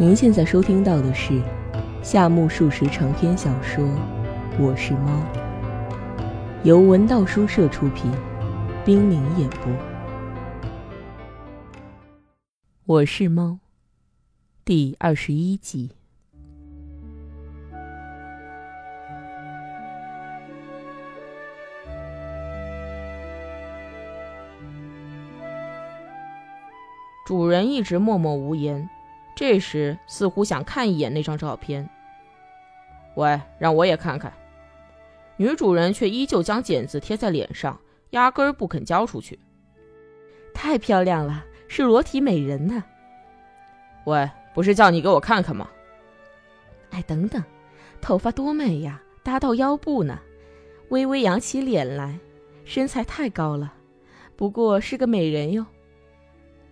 您现在收听到的是夏目漱石长篇小说《我是猫》，由文道书社出品，冰凌演播。我是猫，第二十一集。主人一直默默无言，这时似乎想看一眼那张照片。喂，让我也看看。女主人却依旧将剪子贴在脸上，压根儿不肯交出去。太漂亮了，是裸体美人呢。喂，不是叫你给我看看吗？哎，等等，头发多美呀，搭到腰部呢，微微扬起脸来，身材太高了，不过是个美人哟。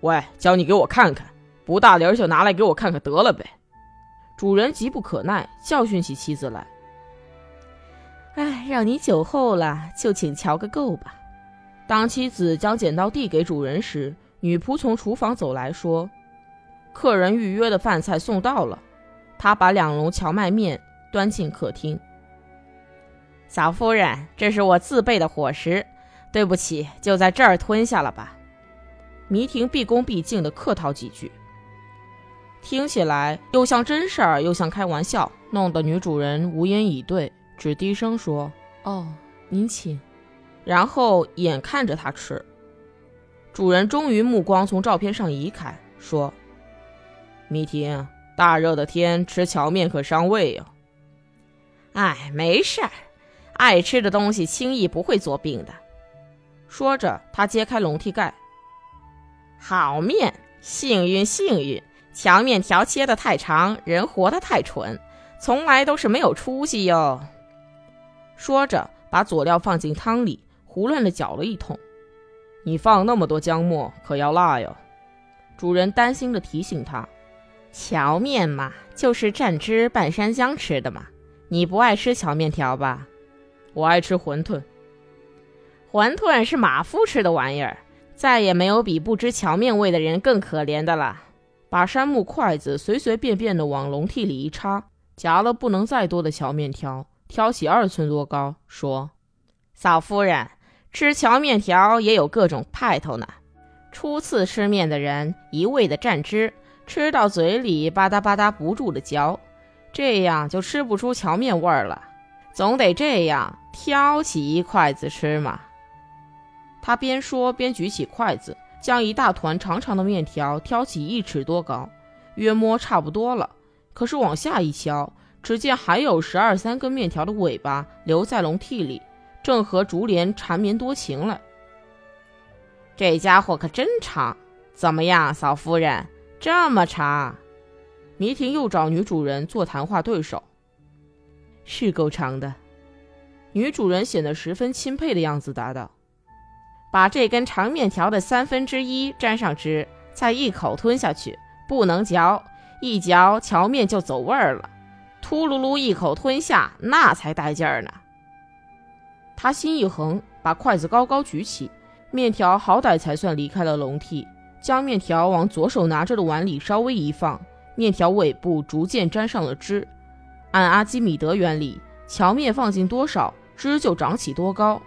喂，叫你给我看看，不大点儿就拿来给我看看得了呗。主人急不可耐，教训起妻子来。哎，让你酒后了，就请瞧个够吧。当妻子将剪刀递给主人时，女仆从厨房走来说：“客人预约的饭菜送到了。”她把两笼荞麦面端进客厅。小夫人，这是我自备的伙食，对不起，就在这儿吞下了吧。迷婷毕恭毕敬地客套几句，听起来又像真事儿，又像开玩笑，弄得女主人无言以对，只低声说：“哦，您请。”然后眼看着他吃。主人终于目光从照片上移开，说：“米婷，大热的天吃荞面可伤胃哟。”“哎，没事儿，爱吃的东西轻易不会做病的。”说着，他揭开笼屉盖。好面，幸运幸运！荞面条切的太长，人活得太蠢，从来都是没有出息哟。说着，把佐料放进汤里，胡乱的搅了一通。你放那么多姜末，可要辣哟。主人担心的提醒他：“荞面嘛，就是蘸汁拌山姜吃的嘛。你不爱吃荞面条吧？我爱吃馄饨。馄饨是马夫吃的玩意儿。”再也没有比不知荞面味的人更可怜的了。把山木筷子随随便便的往笼屉里一插，夹了不能再多的荞面条，挑起二寸多高，说：“嫂夫人，吃荞面条也有各种派头呢。初次吃面的人，一味的蘸汁，吃到嘴里吧嗒吧嗒不住的嚼，这样就吃不出荞面味儿了。总得这样，挑起一筷子吃嘛。”他边说边举起筷子，将一大团长长的面条挑起一尺多高，约摸差不多了。可是往下一瞧，只见还有十二三根面条的尾巴留在笼屉里，正和竹帘缠绵多情了。这家伙可真长，怎么样，嫂夫人？这么长？迷婷又找女主人做谈话对手，是够长的。女主人显得十分钦佩的样子，答道。把这根长面条的三分之一沾上汁，再一口吞下去，不能嚼，一嚼荞面就走味儿了。秃噜噜一口吞下，那才带劲儿呢。他心一横，把筷子高高举起，面条好歹才算离开了笼屉，将面条往左手拿着的碗里稍微一放，面条尾部逐渐沾上了汁。按阿基米德原理，荞面放进多少，汁就长起多高。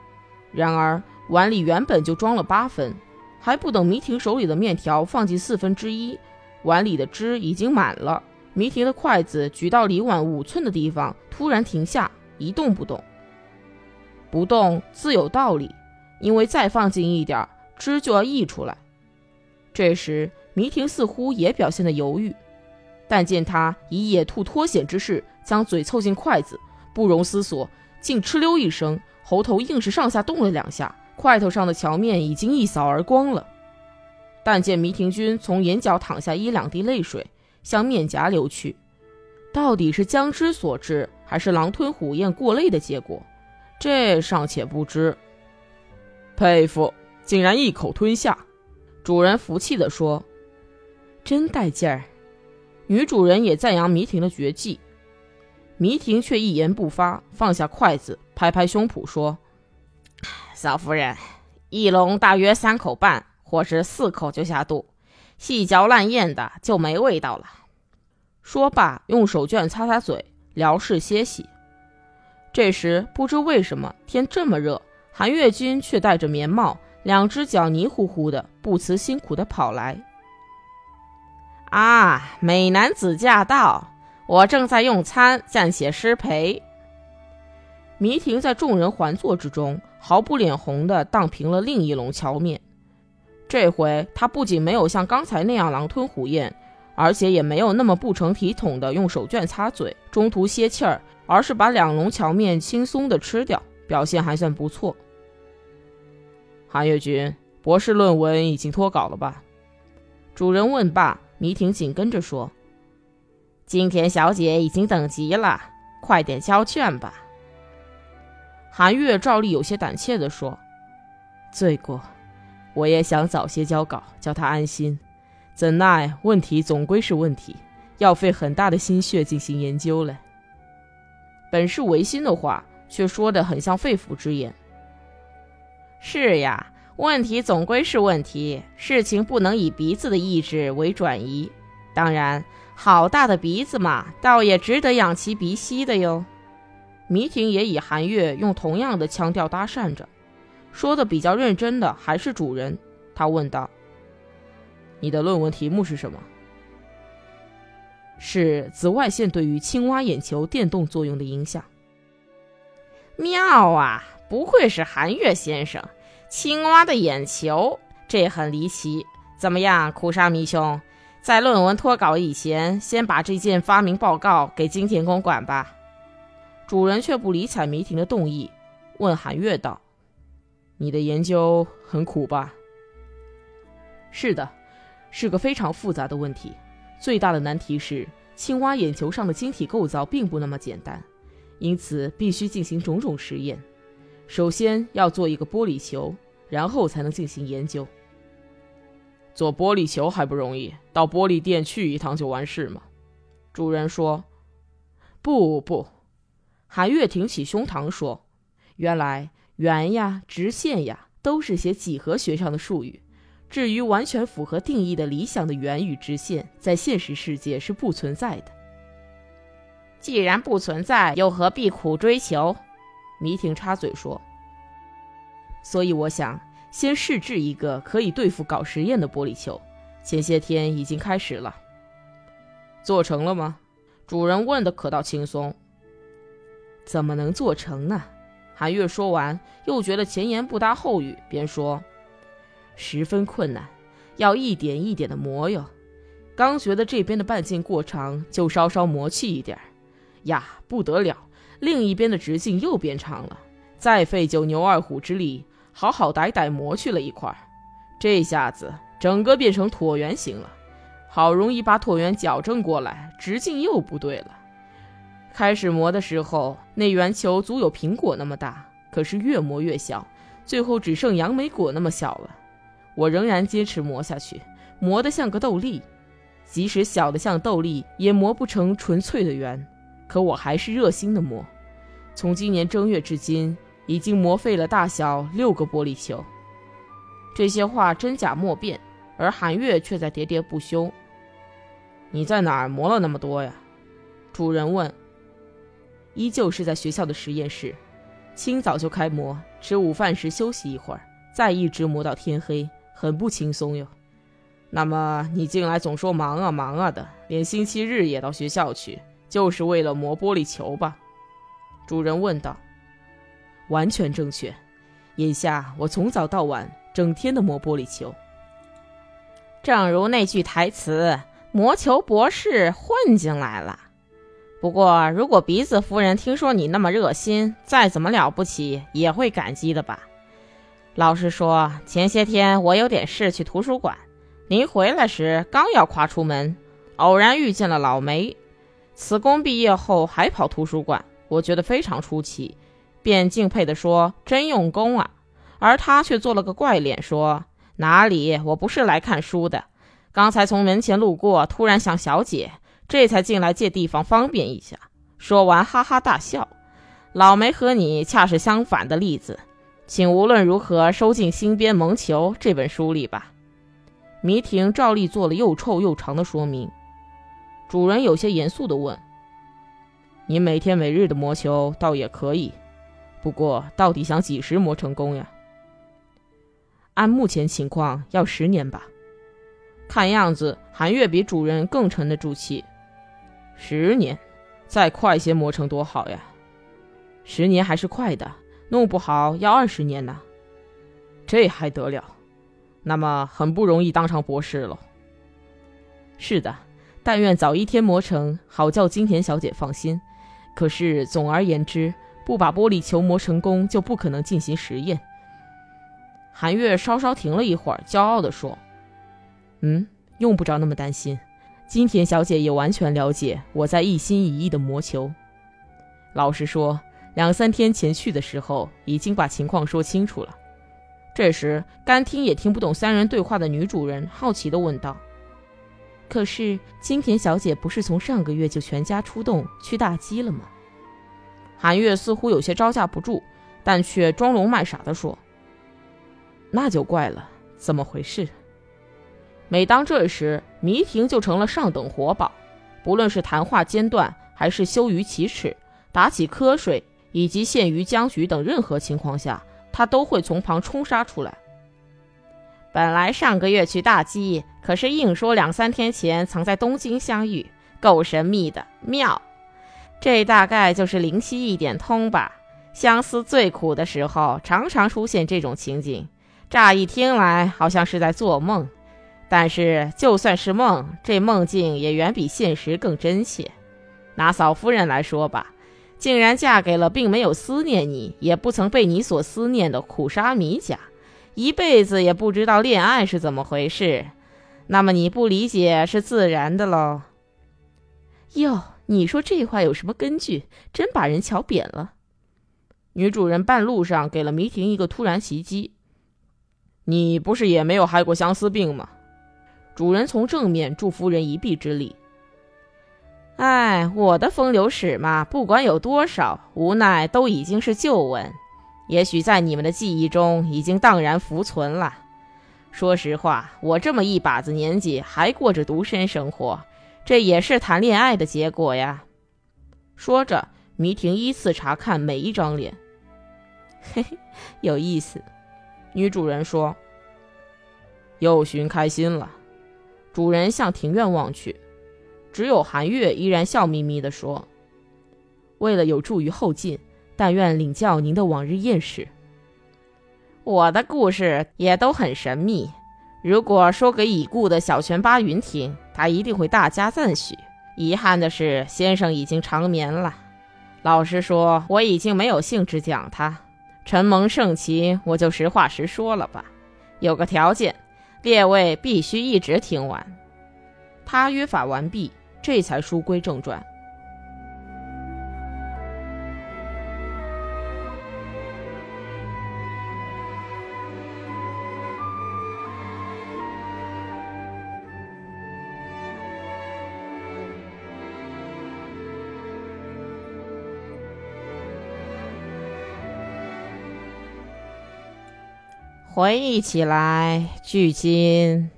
然而。碗里原本就装了八分，还不等迷婷手里的面条放进四分之一，碗里的汁已经满了。迷婷的筷子举到离碗五寸的地方，突然停下，一动不动。不动自有道理，因为再放进一点汁就要溢出来。这时迷婷似乎也表现得犹豫，但见他以野兔脱险之势将嘴凑近筷子，不容思索，竟哧溜一声，喉头硬是上下动了两下。筷头上的荞面已经一扫而光了，但见迷婷君从眼角淌下一两滴泪水，向面颊流去，到底是姜汁所致，还是狼吞虎咽过累的结果，这尚且不知。佩服，竟然一口吞下！主人服气地说：“真带劲儿。”女主人也赞扬迷婷的绝技，迷婷却一言不发，放下筷子，拍拍胸脯说。嫂夫人，一笼大约三口半，或是四口就下肚，细嚼烂咽的就没味道了。说罢，用手绢擦擦嘴，聊事歇息。这时，不知为什么，天这么热，韩月君却戴着棉帽，两只脚泥糊糊的，不辞辛苦的跑来。啊，美男子驾到！我正在用餐，暂且失陪。迷婷在众人环坐之中，毫不脸红的荡平了另一笼荞面。这回他不仅没有像刚才那样狼吞虎咽，而且也没有那么不成体统的用手绢擦嘴，中途歇气儿，而是把两笼荞面轻松的吃掉，表现还算不错。韩月君，博士论文已经脱稿了吧？主人问罢。迷婷紧跟着说：“金田小姐已经等急了，快点交卷吧。”韩月照例有些胆怯地说：“罪过，我也想早些交稿，叫他安心。怎奈问题总归是问题，要费很大的心血进行研究嘞。”本是违心的话，却说得很像肺腑之言。是呀。问题总归是问题，事情不能以鼻子的意志为转移。当然，好大的鼻子嘛，倒也值得养其鼻息的哟。迷婷也以韩月用同样的腔调搭讪着，说的比较认真的还是主人。他问道：“你的论文题目是什么？”“是紫外线对于青蛙眼球电动作用的影响。”妙啊！不愧是韩月先生。青蛙的眼球，这很离奇。怎么样，苦沙弥兄，在论文脱稿以前，先把这件发明报告给金田公馆吧。主人却不理睬迷婷的动议，问韩月道：“你的研究很苦吧？”“是的，是个非常复杂的问题。最大的难题是，青蛙眼球上的晶体构造并不那么简单，因此必须进行种种实验。”首先要做一个玻璃球，然后才能进行研究。做玻璃球还不容易，到玻璃店去一趟就完事吗？主人说：“不不。”韩月挺起胸膛说：“原来圆呀、直线呀，都是些几何学上的术语。至于完全符合定义的理想的圆与直线，在现实世界是不存在的。既然不存在，又何必苦追求？”迷婷插嘴说：“所以我想先试制一个可以对付搞实验的玻璃球。前些天已经开始了，做成了吗？”主人问的可倒轻松。“怎么能做成呢？”韩月说完，又觉得前言不搭后语，便说：“十分困难，要一点一点的磨哟。刚觉得这边的半径过长，就稍稍磨去一点儿。呀，不得了！”另一边的直径又变长了，再费九牛二虎之力，好好歹歹磨去了一块，这下子整个变成椭圆形了。好容易把椭圆矫正过来，直径又不对了。开始磨的时候，那圆球足有苹果那么大，可是越磨越小，最后只剩杨梅果那么小了。我仍然坚持磨下去，磨得像个豆粒，即使小的像豆粒，也磨不成纯粹的圆。可我还是热心的磨，从今年正月至今，已经磨废了大小六个玻璃球。这些话真假莫辨，而韩月却在喋喋不休。你在哪儿磨了那么多呀？主人问。依旧是在学校的实验室，清早就开磨，吃午饭时休息一会儿，再一直磨到天黑，很不轻松哟。那么你近来总说忙啊忙啊的，连星期日也到学校去。就是为了磨玻璃球吧？主人问道。完全正确。眼下我从早到晚，整天的磨玻璃球。正如那句台词：“磨球博士混进来了。”不过，如果鼻子夫人听说你那么热心，再怎么了不起，也会感激的吧？老实说，前些天我有点事去图书馆，临回来时刚要跨出门，偶然遇见了老梅。此公毕业后还跑图书馆，我觉得非常出奇，便敬佩地说：“真用功啊！”而他却做了个怪脸，说：“哪里？我不是来看书的，刚才从门前路过，突然想小姐，这才进来借地方方便一下。”说完哈哈大笑。老梅和你恰是相反的例子，请无论如何收进新编《蒙球》这本书里吧。迷婷照例做了又臭又长的说明。主人有些严肃地问：“你每天每日的磨球倒也可以，不过到底想几时磨成功呀？”按目前情况，要十年吧。看样子，韩月比主人更沉得住气。十年，再快些磨成多好呀！十年还是快的，弄不好要二十年呢。这还得了？那么很不容易当上博士了。是的，但愿早一天磨成，好叫金田小姐放心。可是总而言之，不把玻璃球磨成功，就不可能进行实验。韩月稍稍停了一会儿，骄傲地说：“嗯，用不着那么担心。金田小姐也完全了解我在一心一意的磨球。老实说，两三天前去的时候，已经把情况说清楚了。”这时，干听也听不懂三人对话的女主人好奇地问道：“可是金田小姐不是从上个月就全家出动去大基了吗？”韩月似乎有些招架不住，但却装聋卖傻地说。那就怪了，怎么回事？每当这时，迷婷就成了上等活宝，不论是谈话间断，还是羞于启齿、打起瞌睡，以及陷于僵局等任何情况下，他都会从旁冲杀出来。本来上个月去大基，可是硬说两三天前曾在东京相遇，够神秘的，妙。这大概就是灵犀一点通吧。相思最苦的时候，常常出现这种情景。乍一听来好像是在做梦，但是就算是梦，这梦境也远比现实更真切。拿嫂夫人来说吧，竟然嫁给了并没有思念你，也不曾被你所思念的苦沙弥家，一辈子也不知道恋爱是怎么回事，那么你不理解是自然的喽。哟，你说这话有什么根据？真把人瞧扁了。女主人半路上给了迷婷一个突然袭击。你不是也没有害过相思病吗？主人从正面助夫人一臂之力。哎，我的风流史嘛，不管有多少，无奈都已经是旧闻，也许在你们的记忆中已经荡然浮存了。说实话，我这么一把子年纪还过着独身生活，这也是谈恋爱的结果呀。说着，迷婷依次查看每一张脸。嘿嘿，有意思。女主人说：“又寻开心了。”主人向庭院望去，只有韩月依然笑眯眯地说：“为了有助于后进，但愿领教您的往日艳事。”我的故事也都很神秘，如果说给已故的小泉八云听，他一定会大加赞许。遗憾的是，先生已经长眠了。老实说，我已经没有兴致讲他。承蒙盛情，我就实话实说了吧。有个条件，列位必须一直听完。他约法完毕，这才书归正传。回忆起来，距今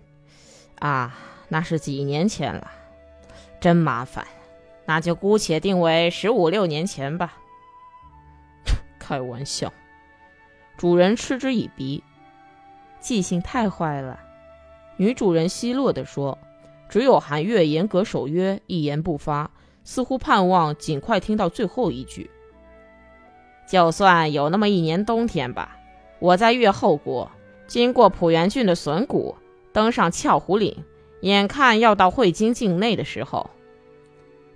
啊，那是几年前了，真麻烦。那就姑且定为十五六年前吧。开玩笑，主人嗤之以鼻，记性太坏了。女主人奚落地说：“只有韩月严格守约，一言不发，似乎盼望尽快听到最后一句。就算有那么一年冬天吧。”我在越后国经过浦原郡的笋谷，登上峭湖岭，眼看要到汇京境内的时候，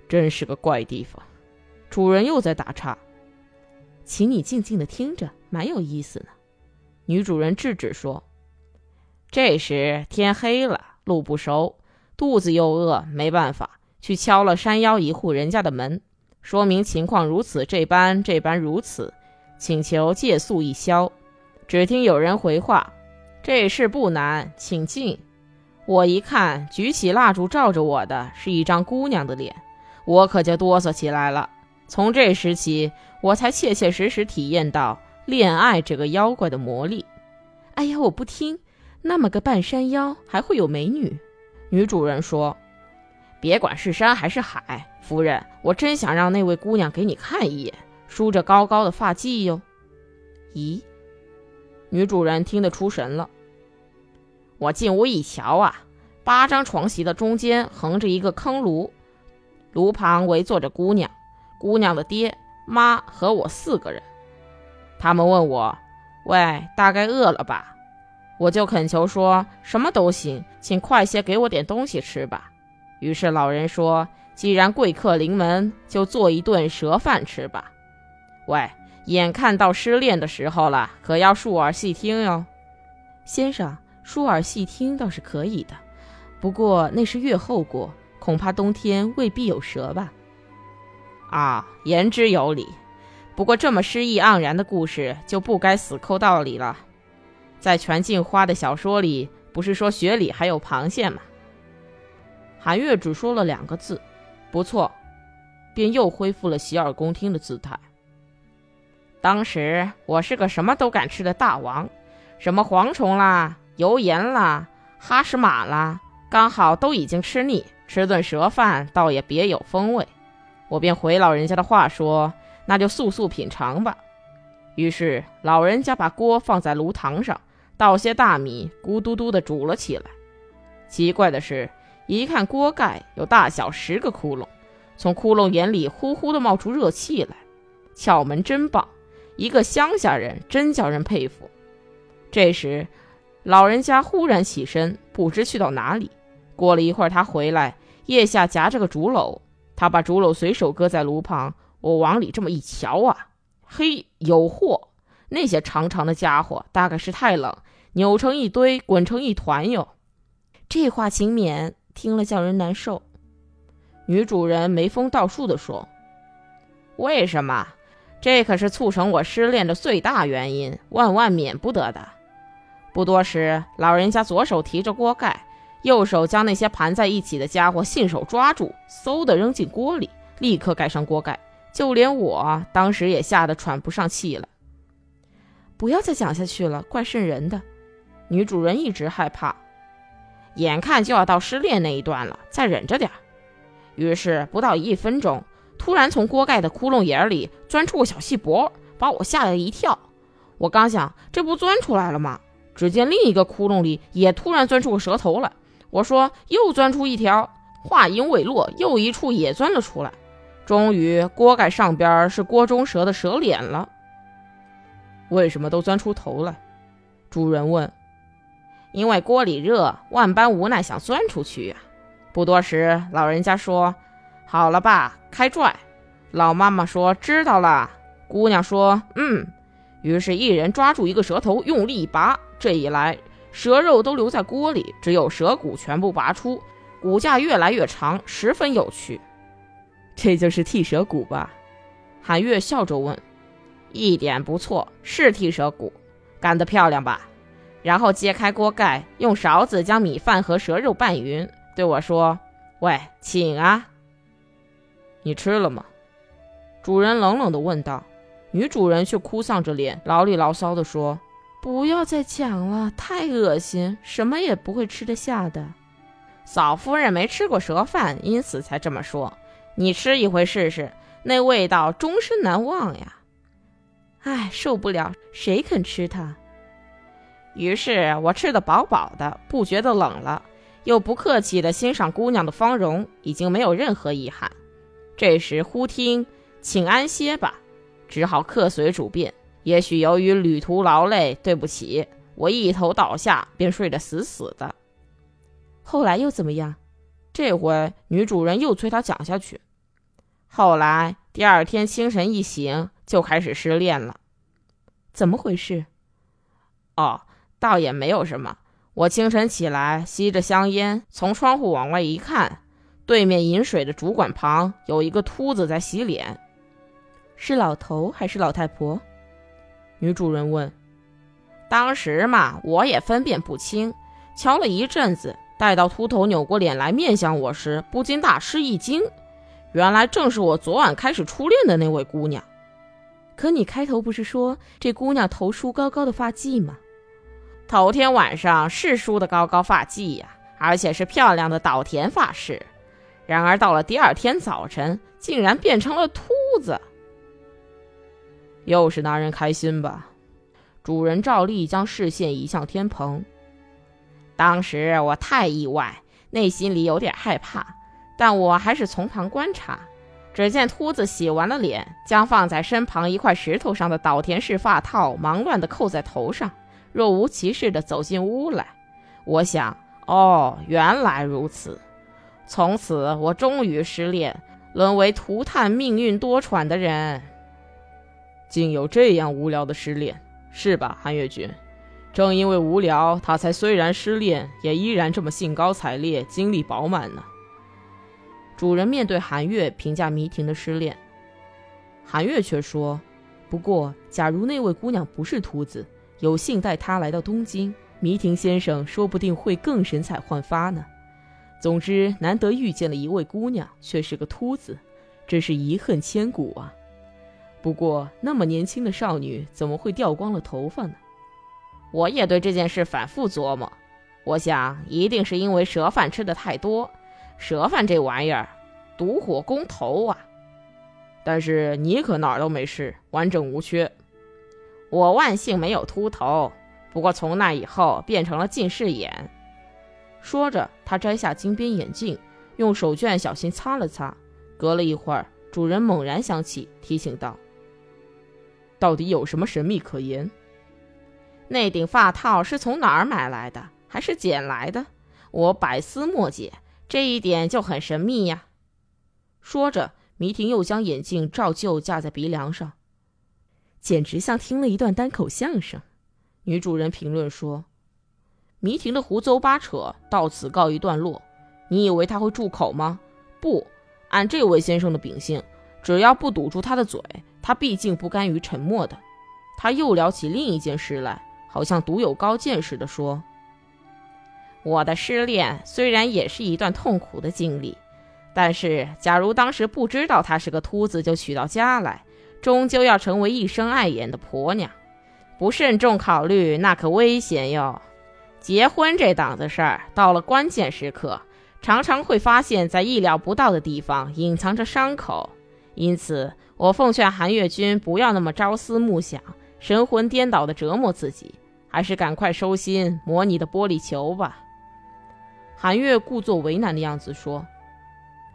真是个怪地方。主人又在打岔，请你静静的听着，蛮有意思呢。女主人制止说：“这时天黑了，路不熟，肚子又饿，没办法，去敲了山腰一户人家的门，说明情况如此这般，这般如此，请求借宿一宵。”只听有人回话：“这事不难，请进。”我一看，举起蜡烛照着我的是一张姑娘的脸，我可就哆嗦起来了。从这时起，我才切切实实体验到恋爱这个妖怪的魔力。哎呀，我不听！那么个半山腰还会有美女？女主人说：“别管是山还是海，夫人，我真想让那位姑娘给你看一眼，梳着高高的发髻哟。咦，女主人听得出神了。我进屋一瞧啊，八张床席的中间横着一个坑炉，炉旁围坐着姑娘、姑娘的爹妈和我四个人。他们问我：“喂，大概饿了吧？”我就恳求说：“什么都行，请快些给我点东西吃吧。”于是老人说：“既然贵客临门，就做一顿蛇饭吃吧。”喂，眼看到失恋的时候了，可要竖耳细听哟，先生。竖耳细听倒是可以的，不过那是月后过，恐怕冬天未必有蛇吧。啊，言之有理。不过这么诗意盎然的故事就不该死抠道理了。在全镜花的小说里，不是说雪里还有螃蟹吗？韩月只说了两个字：“不错”，便又恢复了洗耳恭听的姿态。当时我是个什么都敢吃的大王，什么蝗虫啦。油盐啦，哈什马啦，刚好都已经吃腻，吃顿蛇饭倒也别有风味。我便回老人家的话说：“那就速速品尝吧。”于是老人家把锅放在炉膛上，倒些大米，咕嘟嘟地煮了起来。奇怪的是，一看锅盖有大小十个窟窿，从窟窿眼里呼呼地冒出热气来，窍门真棒，一个乡下人真叫人佩服。这时。老人家忽然起身，不知去到哪里。过了一会儿，他回来，腋下夹着个竹篓。他把竹篓随手搁在炉旁。我往里这么一瞧啊，嘿，有货！那些长长的家伙大概是太冷，扭成一堆，滚成一团哟。这话请免，听了叫人难受。女主人眉峰倒竖地说：“为什么？这可是促成我失恋的最大原因，万万免不得的。”不多时，老人家左手提着锅盖，右手将那些盘在一起的家伙信手抓住，嗖的扔进锅里，立刻盖上锅盖。就连我当时也吓得喘不上气了。不要再讲下去了，怪瘆人的。女主人一直害怕，眼看就要到失恋那一段了，再忍着点儿。于是不到一分钟，突然从锅盖的窟窿眼里钻出个小细脖，把我吓了一跳。我刚想，这不钻出来了吗？只见另一个窟窿里也突然钻出个蛇头来，我说又钻出一条。话音未落，又一处也钻了出来。终于，锅盖上边是锅中蛇的蛇脸了。为什么都钻出头来？主人问。因为锅里热，万般无奈想钻出去呀。不多时，老人家说：“好了吧，开拽。”老妈妈说：“知道了。”姑娘说：“嗯。”于是，一人抓住一个蛇头，用力一拔。这一来，蛇肉都留在锅里，只有蛇骨全部拔出，骨架越来越长，十分有趣。这就是替蛇骨吧？韩月笑着问。一点不错，是替蛇骨，干得漂亮吧？然后揭开锅盖，用勺子将米饭和蛇肉拌匀，对我说：“喂，请啊。”你吃了吗？主人冷冷地问道。女主人却哭丧着脸，牢里牢骚地说。不要再讲了，太恶心，什么也不会吃得下的。嫂夫人没吃过蛇饭，因此才这么说。你吃一回试试，那味道终身难忘呀！唉，受不了，谁肯吃它？于是我吃得饱饱的，不觉得冷了，又不客气地欣赏姑娘的芳容，已经没有任何遗憾。这时忽听“请安歇吧”，只好客随主便。也许由于旅途劳累，对不起，我一头倒下，便睡得死死的。后来又怎么样？这回女主人又催他讲下去。后来第二天清晨一醒，就开始失恋了。怎么回事？哦，倒也没有什么。我清晨起来，吸着香烟，从窗户往外一看，对面饮水的主管旁有一个秃子在洗脸。是老头还是老太婆？女主人问：“当时嘛，我也分辨不清，瞧了一阵子，待到秃头扭过脸来面向我时，不禁大吃一惊。原来正是我昨晚开始初恋的那位姑娘。可你开头不是说这姑娘头梳高高的发髻吗？头天晚上是梳的高高发髻呀，而且是漂亮的岛田发饰。然而到了第二天早晨，竟然变成了秃子。又是拿人开心吧？主人照例将视线移向天棚。当时我太意外，内心里有点害怕，但我还是从旁观察。只见秃子洗完了脸，将放在身旁一块石头上的岛田式发套忙乱地扣在头上，若无其事地走进屋来。我想，哦，原来如此。从此，我终于失恋，沦为涂炭命运多舛的人。竟有这样无聊的失恋，是吧，韩月君？正因为无聊，他才虽然失恋，也依然这么兴高采烈，精力饱满呢。主人面对韩月评价迷婷的失恋，韩月却说：“不过，假如那位姑娘不是秃子，有幸带她来到东京，迷婷先生说不定会更神采焕发呢。总之，难得遇见了一位姑娘，却是个秃子，真是遗恨千古啊。不过，那么年轻的少女怎么会掉光了头发呢？我也对这件事反复琢磨，我想，一定是因为蛇饭吃的太多。”蛇饭这玩意儿，毒火攻头啊！但是你可哪儿都没事，完整无缺。我万幸没有秃头，不过从那以后变成了近视眼。说着，他摘下金边眼镜，用手绢小心擦了擦。隔了一会儿，主人猛然想起，提醒道：“到底有什么神秘可言？那顶发套是从哪儿买来的，还是捡来的？我百思莫解。”这一点就很神秘呀。说着，迷婷又将眼镜照旧架在鼻梁上，简直像听了一段单口相声。女主人评论说：“迷婷的胡诌八扯到此告一段落。你以为他会住口吗？不，按这位先生的秉性，只要不堵住他的嘴，他毕竟不甘于沉默的。”他又聊起另一件事来，好像独有高见似的说。我的失恋虽然也是一段痛苦的经历，但是假如当时不知道他是个秃子就娶到家来，终究要成为一生碍眼的婆娘。不慎重考虑，那可危险哟。结婚这档子事儿，到了关键时刻，常常会发现，在意料不到的地方隐藏着伤口。因此，我奉劝韩月君不要那么朝思暮想、神魂颠倒的折磨自己，还是赶快收心，磨你的玻璃球吧。韩月故作为难的样子说：“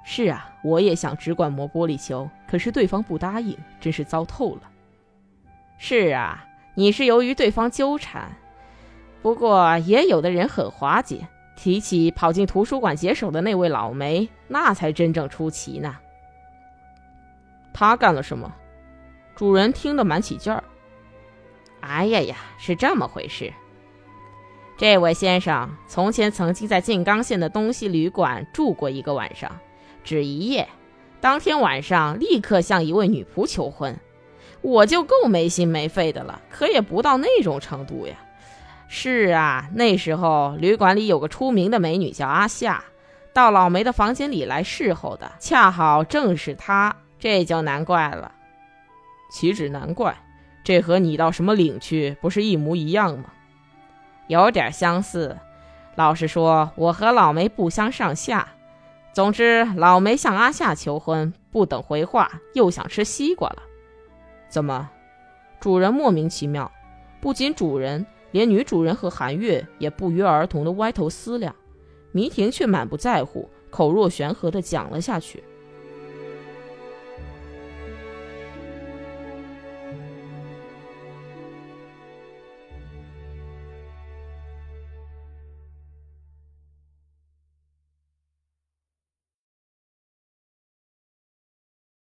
是啊，我也想只管磨玻璃球，可是对方不答应，真是糟透了。”“是啊，你是由于对方纠缠。不过也有的人很滑稽，提起跑进图书馆解手的那位老梅，那才真正出奇呢。”“他干了什么？”主人听得蛮起劲儿。“哎呀呀，是这么回事。”这位先生从前曾经在静冈县的东西旅馆住过一个晚上，只一夜。当天晚上立刻向一位女仆求婚。我就够没心没肺的了，可也不到那种程度呀。是啊，那时候旅馆里有个出名的美女叫阿夏，到老梅的房间里来侍候的，恰好正是她，这就难怪了。岂止难怪，这和你到什么岭去不是一模一样吗？有点相似，老实说，我和老梅不相上下。总之，老梅向阿夏求婚，不等回话，又想吃西瓜了。怎么？主人莫名其妙。不仅主人，连女主人和韩月也不约而同的歪头思量。迷婷却满不在乎，口若悬河的讲了下去。